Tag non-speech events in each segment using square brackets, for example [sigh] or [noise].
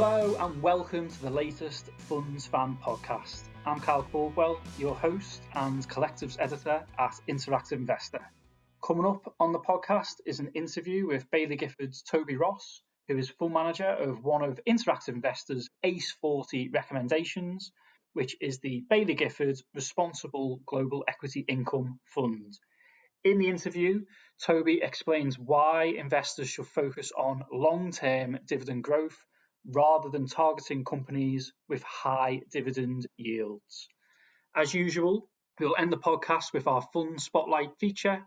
Hello and welcome to the latest Funds Fan podcast. I'm Kyle Caldwell, your host and collectives editor at Interactive Investor. Coming up on the podcast is an interview with Baillie Gifford's Toby Ross, who is full manager of one of Interactive Investor's ACE 40 recommendations, which is the Baillie Gifford Responsible Global Equity Income Fund. In the interview, Toby explains why investors should focus on long term dividend growth rather than targeting companies with high dividend yields. As usual, we'll end the podcast with our fund spotlight feature.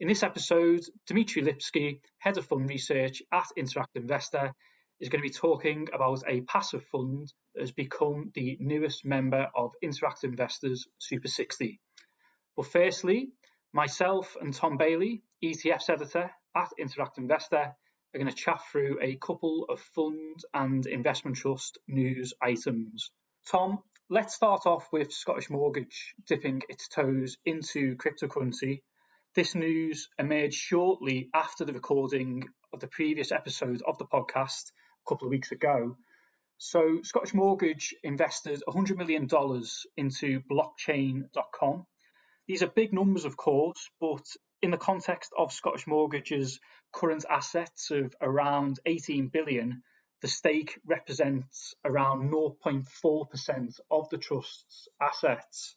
In this episode, Dzmitry Lipski, head of fund research at Interact Investor, is going to be talking about a passive fund that has become the newest member of Interact Investors Super 60. But firstly, myself and Tom Bailey, ETFs editor at Interact Investor, are going to chat through a couple of fund and investment trust news items. Tom, let's start off with Scottish Mortgage dipping its toes into cryptocurrency. This news emerged shortly after the recording of the previous episode of the podcast a couple of weeks ago. So, Scottish Mortgage invested $100 million into blockchain.com. These are big numbers, of course, but in the context of Scottish Mortgage's current assets of around 18 billion, the stake represents around 0.4% of the trust's assets.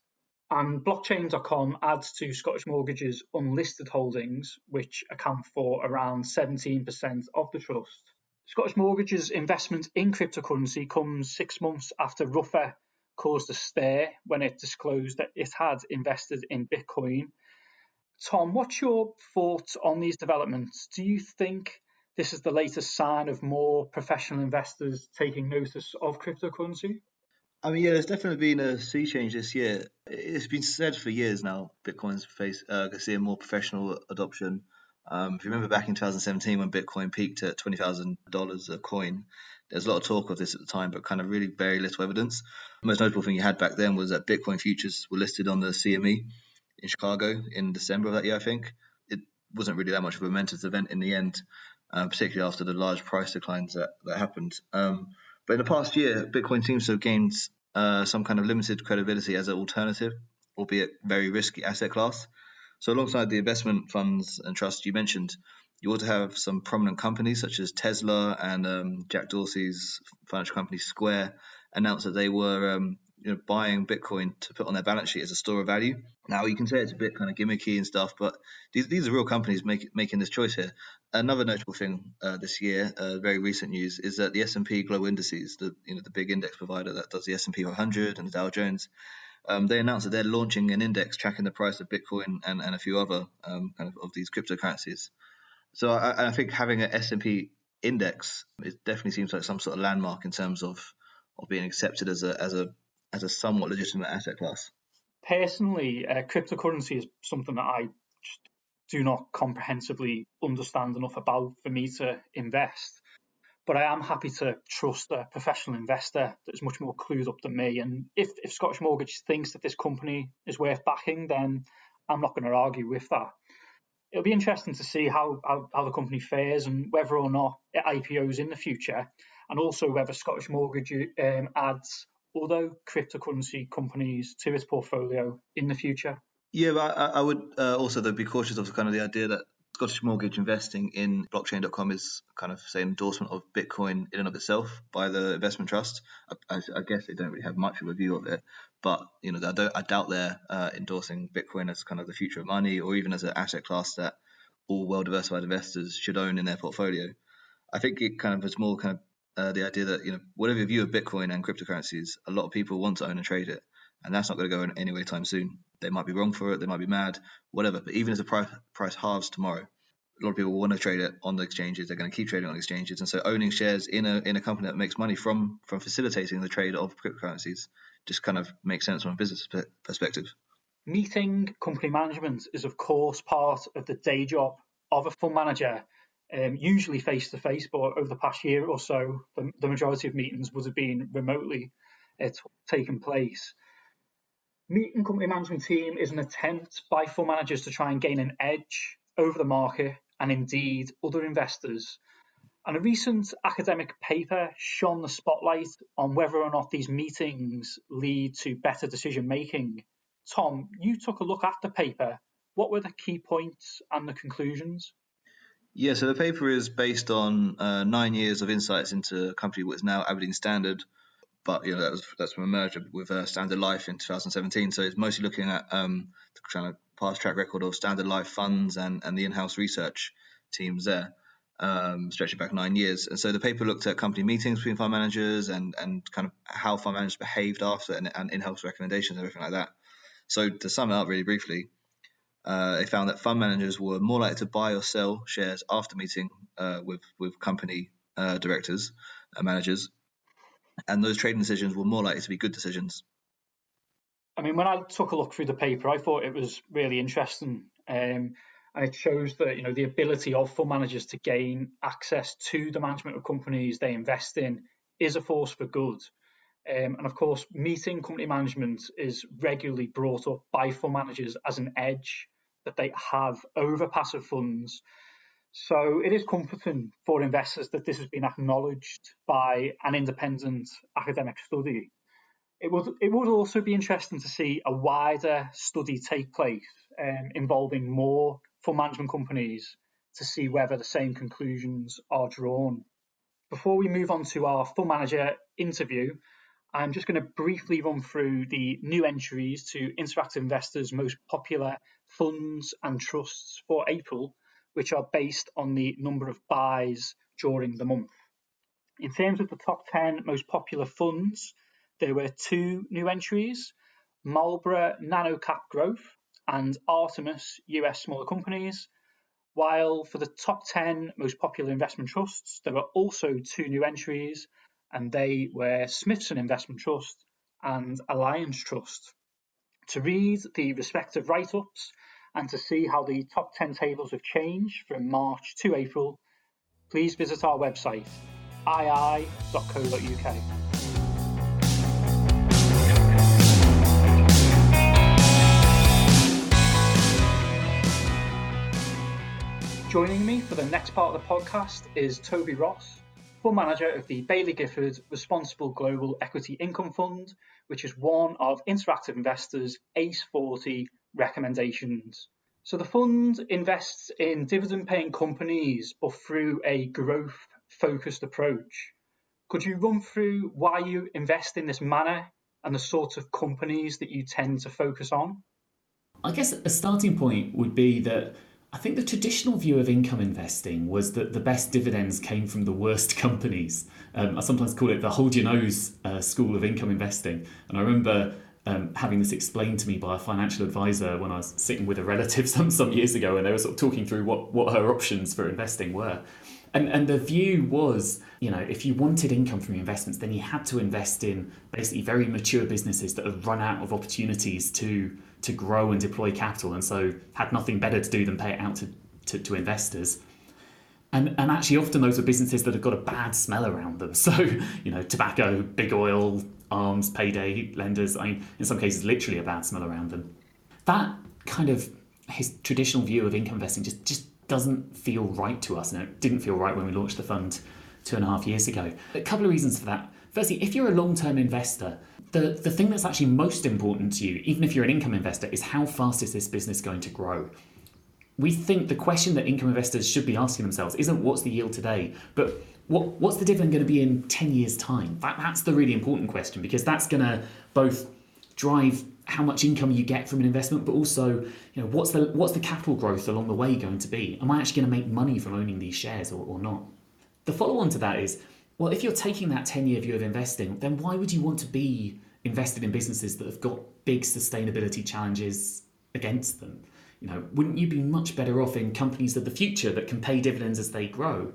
And blockchain.com adds to Scottish Mortgage's unlisted holdings, which account for around 17% of the trust. Scottish Mortgage's investment in cryptocurrency comes six months after Ruffer caused a stir when it disclosed that it had invested in Bitcoin Tom, what's your thoughts on these developments? Do you think this is the latest sign of more professional investors taking notice of cryptocurrency? I mean, yeah, there's definitely been a sea change this year. It's been said for years now. Bitcoin's face uh, seeing more professional adoption. Um, if you remember back in 2017 when Bitcoin peaked at twenty thousand dollars a coin, there's a lot of talk of this at the time, but kind of really very little evidence. The most notable thing you had back then was that Bitcoin futures were listed on the CME, in Chicago in December of that year, I think. It wasn't really that much of a momentous event in the end, uh, particularly after the large price declines that, that happened. Um, but in the past year, Bitcoin seems to have gained uh, some kind of limited credibility as an alternative, albeit very risky asset class. So, alongside the investment funds and trusts you mentioned, you also have some prominent companies such as Tesla and um, Jack Dorsey's financial company Square announced that they were um, you know, buying Bitcoin to put on their balance sheet as a store of value. Now you can say it's a bit kind of gimmicky and stuff, but these these are real companies make, making this choice here. Another notable thing uh, this year, uh, very recent news, is that the S and P Global Indices, the you know the big index provider that does the S and P 500 and the Dow Jones, um, they announced that they're launching an index tracking the price of Bitcoin and, and a few other um, kind of, of these cryptocurrencies. So I, I think having an S and P index it definitely seems like some sort of landmark in terms of of being accepted as a as a as a somewhat legitimate asset class? Personally, uh, cryptocurrency is something that I just do not comprehensively understand enough about for me to invest. But I am happy to trust a professional investor that is much more clued up than me. And if, if Scottish Mortgage thinks that this company is worth backing, then I'm not going to argue with that. It'll be interesting to see how, how, how the company fares and whether or not it IPOs in the future, and also whether Scottish Mortgage um, adds other cryptocurrency companies to its portfolio in the future? Yeah, I, I would uh, also though be cautious of kind of the idea that Scottish Mortgage investing in blockchain.com is kind of say endorsement of Bitcoin in and of itself by the investment trust. I, I, guess they don't really have much of a view of it, but you know I, I doubt they're uh, endorsing Bitcoin as kind of the future of money or even as an asset class that all well diversified investors should own in their portfolio. I think it kind of is more kind of uh, the idea that you know whatever your view of Bitcoin and cryptocurrencies, a lot of people want to own and trade it, and that's not going to go in any way time soon. They might be wrong for it, they might be mad, whatever. But even if the price price halves tomorrow, a lot of people want to trade it on the exchanges. They're going to keep trading on exchanges, and so owning shares in a in a company that makes money from from facilitating the trade of cryptocurrencies just kind of makes sense from a business perspective. Meeting company management is of course part of the day job of a fund manager um, usually face to face, but over the past year or so, the, the majority of meetings would have been remotely uh, taken place. Meeting company management team is an attempt by fund managers to try and gain an edge over the market and indeed other investors. And a recent academic paper shone the spotlight on whether or not these meetings lead to better decision making. Tom, you took a look at the paper. What were the key points and the conclusions? Yeah, so the paper is based on uh, nine years of insights into a company which is now Aberdeen Standard, but you know that was that's from a merger with uh, Standard Life in 2017. So it's mostly looking at um, the kind of past track record of Standard Life funds and and the in-house research teams there um, stretching back nine years. And so the paper looked at company meetings between fund managers and and kind of how fund managers behaved after and, and in-house recommendations and everything like that. So to sum it up really briefly, uh, they found that fund managers were more likely to buy or sell shares after meeting uh, with with company uh, directors and managers, and those trading decisions were more likely to be good decisions. I mean, when I took a look through the paper, I thought it was really interesting. Um, and it shows that you know the ability of fund managers to gain access to the management of companies they invest in is a force for good. Um, and of course, meeting company management is regularly brought up by fund managers as an edge that they have over passive funds. So it is comforting for investors that this has been acknowledged by an independent academic study. It would it would also be interesting to see a wider study take place um, involving more fund management companies to see whether the same conclusions are drawn. Before we move on to our fund manager interview, I'm just going to briefly run through the new entries to Interactive Investor's most popular funds and trusts for April, which are based on the number of buys during the month. In terms of the top 10 most popular funds, there were two new entries Marlborough NanoCap Growth and Artemis US smaller companies. While for the top 10 most popular investment trusts, there are also two new entries, and they were Smithson Investment Trust and Alliance Trust. To read the respective write ups and to see how the top 10 tables have changed from March to April, please visit our website ii.co.uk. Joining me for the next part of the podcast is Toby Ross, fund manager of the Baillie Gifford Responsible Global Equity Income Fund, which is one of Interactive Investors' ACE 40 recommendations. So the fund invests in dividend paying companies but through a growth focused approach. Could you run through why you invest in this manner and the sorts of companies that you tend to focus on? I guess a starting point would be that I think the traditional view of income investing was that the best dividends came from the worst [laughs] companies. Um, I sometimes call it the hold your nose uh, school of income investing. And I remember um, having this explained to me by a financial advisor when I was sitting with a relative [laughs] some, some years ago, and they were sort of talking through what, what her options for investing were. And, and the view was, you know, if you wanted income from your investments, then you had to invest in basically very mature businesses that have run out of opportunities to to grow and deploy capital, and so had nothing better to do than pay it out to, to, to investors. And, and actually, often those are businesses that have got a bad smell around them. [laughs] So, you know, tobacco, big oil, arms, payday lenders, I mean, in some cases, literally a bad smell around them. That kind of his traditional view of income investing just, just doesn't feel right to us. And it didn't feel right when we launched the fund two and a half years ago. A couple of reasons for that. Firstly, if you're a long term investor, the, the thing that's actually most important to you, even if you're an income investor, is how fast is this business going to grow? We think the question that income investors should be asking themselves isn't what's the yield today, but what, what's the dividend going to be in 10 years' time? That, that's the really important question because that's going to both drive how much income you get from an investment, but also, you know, what's the what's the capital growth along the way going to be? Am I actually going to make money from owning these shares or, or not? The follow on to that is, well, if you're taking that 10 year view of investing, then why would you want to be invested in businesses that have got big sustainability challenges against them. You know, wouldn't you be much better off in companies of the future that can pay dividends as they grow?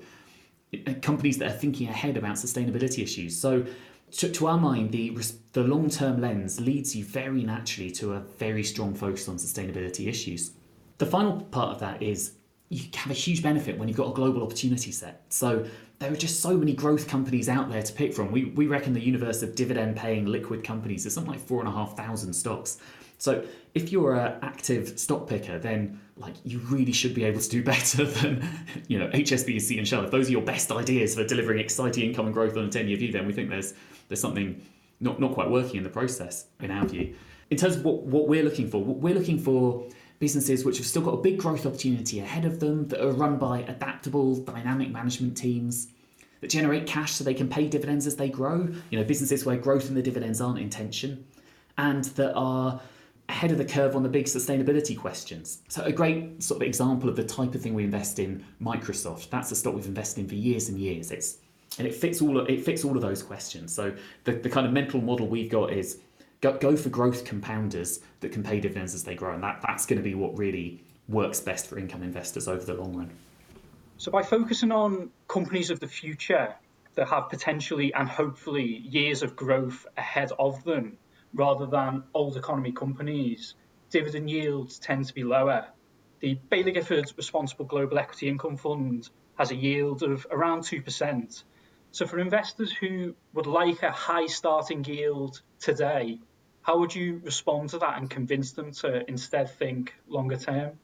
Companies that are thinking ahead about sustainability issues. So, to, to our mind, the the long term lens leads you very naturally to a very strong focus on sustainability issues. The final part of that is you have a huge benefit when you've got a global opportunity set. So there are just so many growth companies out there to pick from. We, we reckon the universe of dividend paying liquid companies is something like four and a half thousand stocks. So if you're an active stock picker, then like you really should be able to do [laughs] better than you know HSBC and Shell. If those are your best ideas for delivering exciting income and growth on a 10-year view, then we think there's there's something not, not quite working in the process in our view. In terms of what, what we're looking for, we're looking for businesses which have still got a big growth opportunity ahead of them that are run by adaptable, dynamic management teams that generate cash so they can pay dividends as they grow. You know, businesses where growth and the dividends aren't intention, and that are ahead of the curve on the big sustainability questions. So a great sort of example of the type of thing we invest in, Microsoft. That's a stock we've invested in for years and years. It's and it fits all of, it fits all of those questions. So the, the kind of mental model we've got is go, go for growth compounders that can pay dividends as they grow, and that, that's going to be what really works best for income investors over the long run. So by focusing on companies of the future that have potentially and hopefully years of growth ahead of them, rather than old economy companies, dividend yields tend to be lower. The Baillie Gifford Responsible Global Equity Income Fund has a yield of around 2%. So, for investors who would like a high starting yield today, how would you respond to that and convince them to instead think longer term?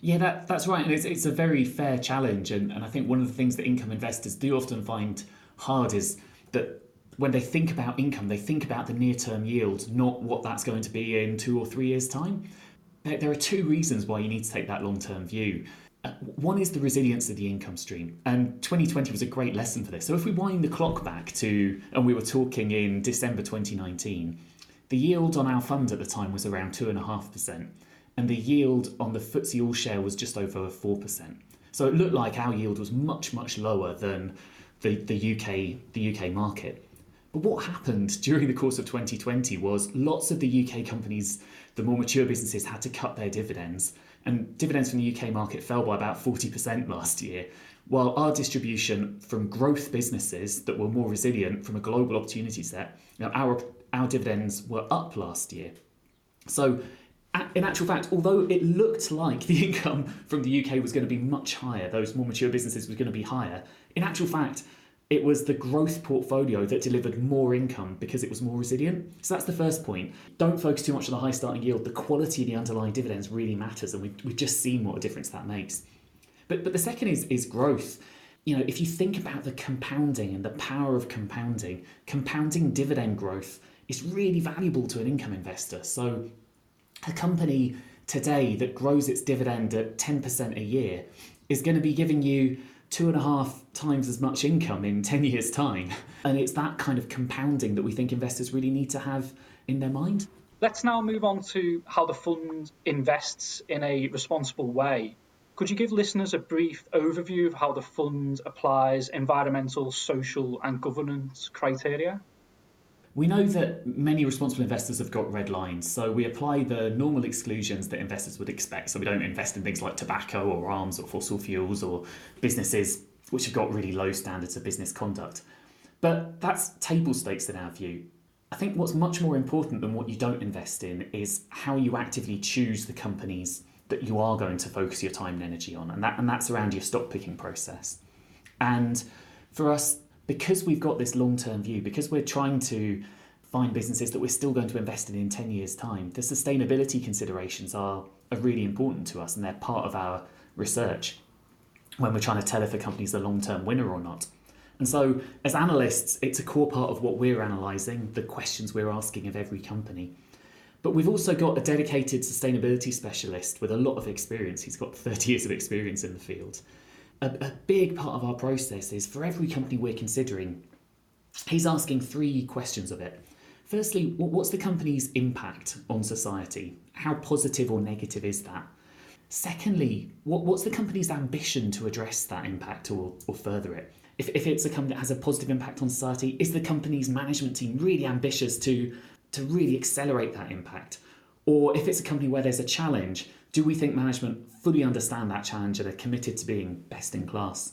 Yeah, that, that's right. And it's, it's a very fair challenge. And, and I think one of the things that income investors do often find hard is that when they think about income, they think about the near term yield, not what that's going to be in two or three years' time. There are two reasons why you need to take that long term view. Uh, one is the resilience of the income stream, and 2020 was a great lesson for this. So, if we wind the clock back to, and we were talking in December 2019, the yield on our fund at the time was around 2.5%, and the yield on the FTSE All Share was just over 4%. So, it looked like our yield was much, much lower than the, the, UK, the UK market. But what happened during the course of 2020 was lots of the UK companies, the more mature businesses, had to cut their dividends. And dividends from the UK market fell by about 40% last year, while our distribution from growth businesses that were more resilient from a global opportunity set, you know, our, our dividends were up last year. So, in actual fact, although it looked like the [laughs] income from the UK was going to be much higher, those more mature businesses was going to be higher, in actual fact, it was the growth portfolio that delivered more income because it was more resilient. So that's the first point. Don't focus too much on the high starting yield. The quality of the underlying dividends really matters, and we've, we've just seen what a difference that makes. But, but the second is, is growth. You know, if you think about the compounding and the power of compounding, compounding dividend growth is really valuable to an income investor. So a company today that grows its dividend at 10% a year is going to be giving you two and a half times as much income in 10 years' time. And it's that kind of compounding that we think investors really need to have in their mind. Let's now move on to how the fund invests in a responsible way. Could you give listeners a brief overview of how the fund applies environmental, social, and governance criteria? We know that many responsible investors have got red lines, so we apply the normal exclusions that investors would expect. So we don't invest in things like tobacco or arms or fossil fuels or businesses which have got really low standards of business conduct. But that's table stakes in our view. I think what's much more important than what you don't invest in is how you actively choose the companies that you are going to focus your time and energy on, and that and that's around your stock picking process. And for us, because we've got this long term view, because we're trying to find businesses that we're still going to invest in in 10 years' time, the sustainability considerations are, are really important to us and they're part of our research when we're trying to tell if a company's a long term winner or not. And so, as analysts, it's a core part of what we're analysing, the questions we're asking of every company. But we've also got a dedicated sustainability specialist with a lot of experience. He's got 30 years of experience in the field a, a big part of our process is for every company we're considering, he's asking three questions of it. Firstly, what's the company's impact on society? How positive or negative is that? Secondly, what's the company's ambition to address that impact or, or further it? If, if it's a company that has a positive impact on society, is the company's management team really ambitious to, to really accelerate that impact? Or if it's a company where there's a challenge, do we think management fully understand that challenge and are committed to being best in class?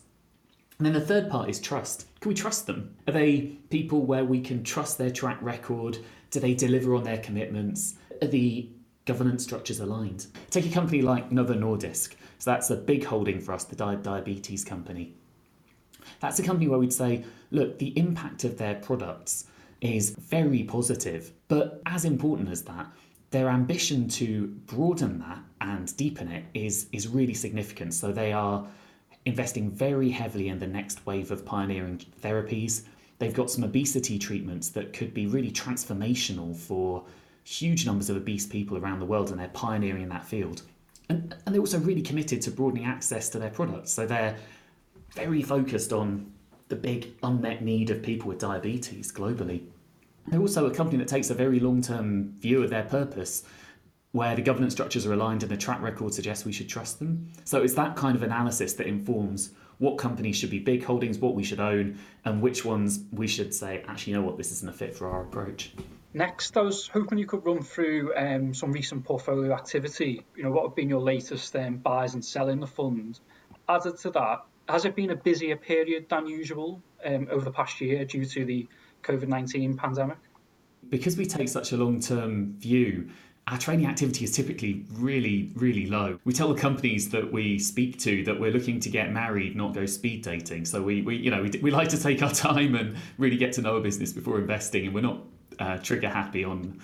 And then the third part is trust. Can we trust them? Are they people where we can trust their track record? Do they deliver on their commitments? Are the governance structures aligned? Take a company like Novo Nordisk. So that's a big holding for us, the diabetes company. That's a company where we'd say, look, the impact of their products is very positive, but as important as that, their ambition to broaden that and deepen it is is really significant. So they are investing very heavily in the next wave of pioneering therapies. They've got some obesity treatments that could be really transformational for huge numbers of obese people around the world, and they're pioneering in that field. And, and they're also really committed to broadening access to their products. So they're very focused on the big unmet need of people with diabetes globally. They're also a company that takes a very long term view of their purpose, where the governance structures are aligned and the track record suggests we should trust them. So it's that kind of analysis that informs what companies should be big holdings, what we should own, and which ones we should say, actually, you know what, this isn't a fit for our approach. Next, I was hoping you could run through um, some recent portfolio activity. You know, what have been your latest um, buys and selling the fund? Added to that, has it been a busier period than usual um, over the past year due to the COVID 19 pandemic? Because we take such a long term view, our trading activity is typically really, really low. We tell the companies that we speak to that we're looking to get married, not go speed dating. So we, we you know, we, we like to take our [laughs] time and really get to know a business before investing, and we're not uh, trigger happy on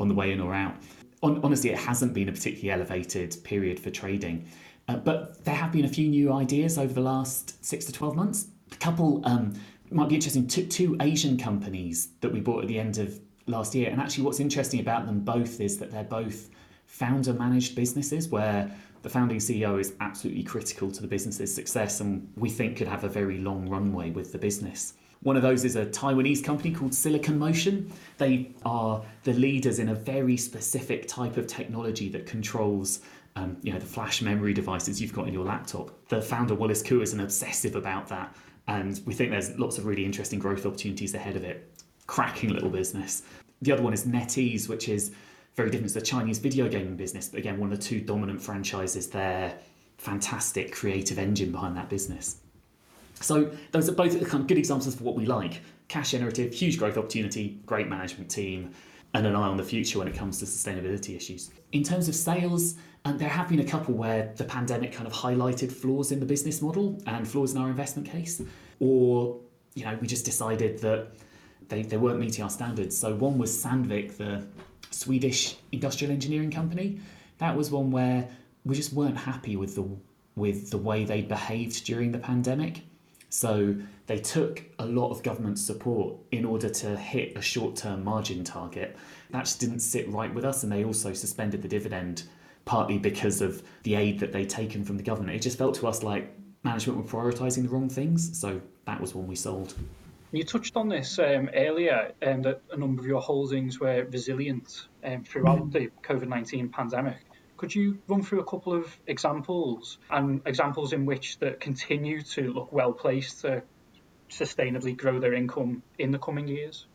on the way in or out. On, honestly, it hasn't been a particularly elevated period for trading. Uh, but there have been a few new ideas over the last six to 12 months. A couple um, might be interesting two, two Asian companies that we bought at the end of last year. And actually, what's interesting about them both is that they're both founder managed businesses where the founding CEO is absolutely critical to the business's success and we think could have a very long runway with the business. One of those is a Taiwanese company called Silicon Motion. They are the leaders in a very specific type of technology that controls um, you know, the flash memory devices you've got in your laptop. The founder, Wallace Kou, is an obsessive about that. And we think there's lots of really interesting growth opportunities ahead of it. Cracking little business. The other one is NetEase, which is very different. It's a Chinese video gaming business, but again, one of the two dominant franchises there. Fantastic creative engine behind that business. So those are both kind of good examples of what we like. Cash generative, huge growth opportunity, great management team, and an eye on the future when it comes to sustainability issues. In terms of sales, and there have been a couple where the pandemic kind of highlighted flaws in the business model and flaws in our investment case, or you know we just decided that they, they weren't meeting our standards. So one was Sandvik, the Swedish industrial engineering company. That was one where we just weren't happy with the with the way they behaved during the pandemic. So they took a lot of government support in order to hit a short term margin target. That just didn't sit right with us, and they also suspended the dividend partly because of the aid that they'd taken from the government. It just felt to us like management were prioritising the wrong things, so that was one we sold. You touched on this um, earlier, and um, that a number of your holdings were resilient um, throughout mm. the COVID 19 pandemic. Could you run through a couple of examples and examples in which that continue to look well placed to sustainably grow their income in the coming years?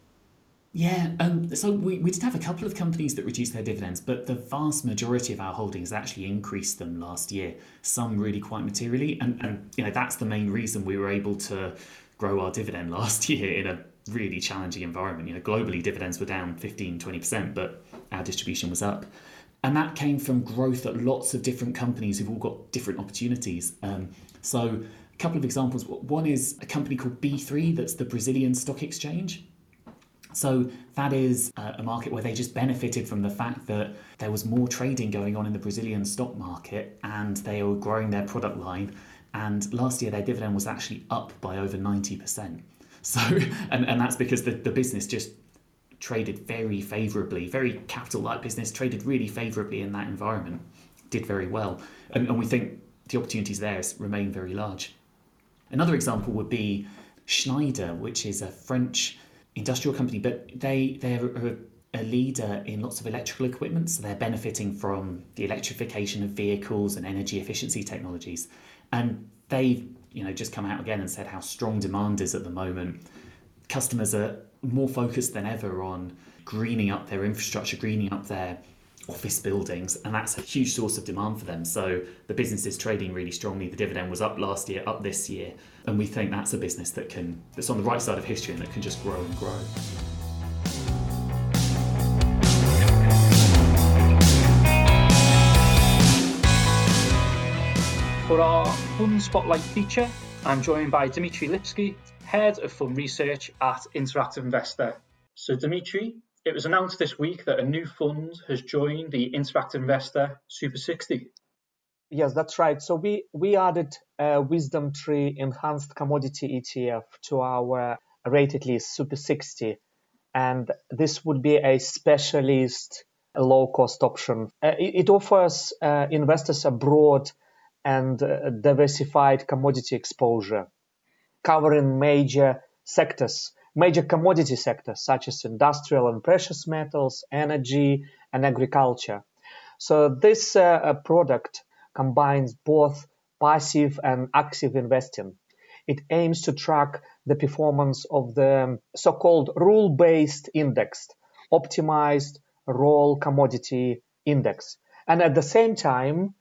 Yeah, um, so we, we did have a couple of companies that reduced their dividends, but the vast majority of our holdings actually increased them last year, some really quite materially. And, and you know that's the main reason we were able to grow our dividend [laughs] last year in a really challenging environment. You know, globally dividends were down 15, 20%, but our distribution was up. And that came from growth at lots of different companies who've all got different opportunities. Um, so a couple of examples. One is a company called B3, that's the Brazilian stock exchange. So that is a market where they just benefited from the fact that there was more trading going on in the Brazilian stock market and they were growing their product line. And last year, their dividend was actually up by over 90%. So, [laughs] and, and that's because the, the business just traded very favorably, very capital light business, traded really favorably in that environment, did very well. And, and we think the opportunities there remain very large. Another example would be Schneider, which is a French industrial company, but they they're a, a leader in lots of electrical equipment, so they're benefiting from the electrification of vehicles and energy efficiency technologies. And they've you know just come out again and said how strong demand is at the moment. Customers are more focused than ever on greening up their infrastructure, greening up their office buildings, and that's a huge source of demand for them. So the business is trading really strongly. The dividend was up last year, up this year, and we think that's a business that can that's on the right side of history and that can just grow and grow. For our Fund Spotlight feature, I'm joined by Dzmitry Lipski, Head of Fund Research at Interactive Investor. So, Dzmitry, It was announced this week that a new fund has joined the Interactive Investor Super 60. Yes, that's right. So we we added a WisdomTree Enhanced Commodity ETF to our rated list Super 60, and this would be a specialist low cost option. Uh, it, it, offers uh, investors a broad and uh, diversified commodity exposure, covering major sectors, major commodity sectors such as industrial and precious metals, energy, and agriculture. So this uh, product combines both passive and active investing. It aims to track the performance of the so-called rule-based indexed, optimized roll commodity index, and at the same time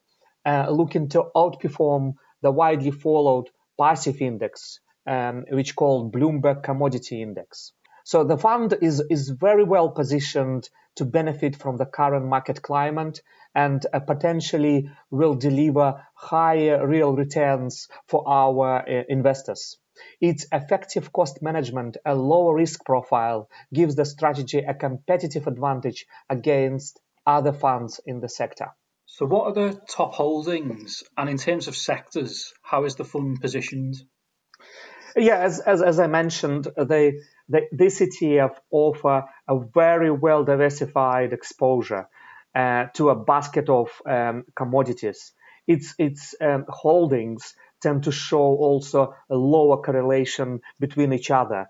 uh, looking to outperform the widely followed passive index, um, which called Bloomberg Commodity Index. So the fund is, is very well positioned to benefit from the current market climate and uh, potentially will deliver higher real returns for our uh, investors. Its effective cost management and lower risk profile gives the strategy a competitive advantage against other funds in the sector. So, what are the top holdings? And in terms of sectors, how is the fund positioned? Yeah, as, as, as I mentioned, they, they, this offer a very well diversified exposure uh, to a basket of um, commodities. Its, its um, holdings tend to show also a lower correlation between each other,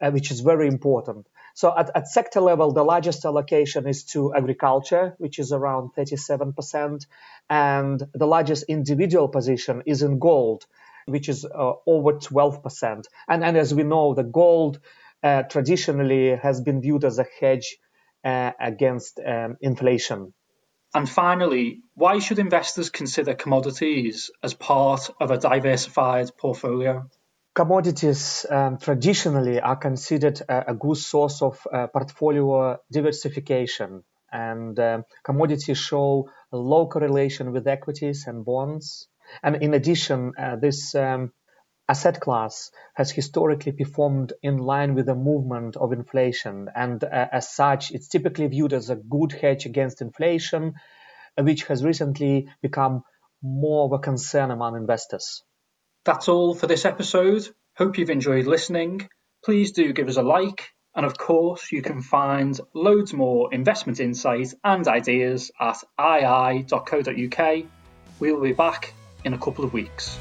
uh, which is very important. So at, at, sector level, the largest allocation is to agriculture, which is around 37%, and the largest individual position is in gold, which is uh, over 12%. And, and as we know, the gold uh, traditionally has been viewed as a hedge uh, against um, inflation. And finally, why should investors consider commodities as part of a diversified portfolio? Commodities um, traditionally are considered a, a good source of uh, portfolio diversification, and uh, commodities show a low correlation with equities and bonds. And in addition, uh, this um, asset class has historically performed in line with the movement of inflation, and uh, as such, it's typically viewed as a good hedge against inflation, which has recently become more of a concern among investors. That's all for this episode. Hope you've enjoyed listening. Please do give us a like, and of course, you can find loads more investment insight and ideas at ii.co.uk. We'll be back in a couple of weeks.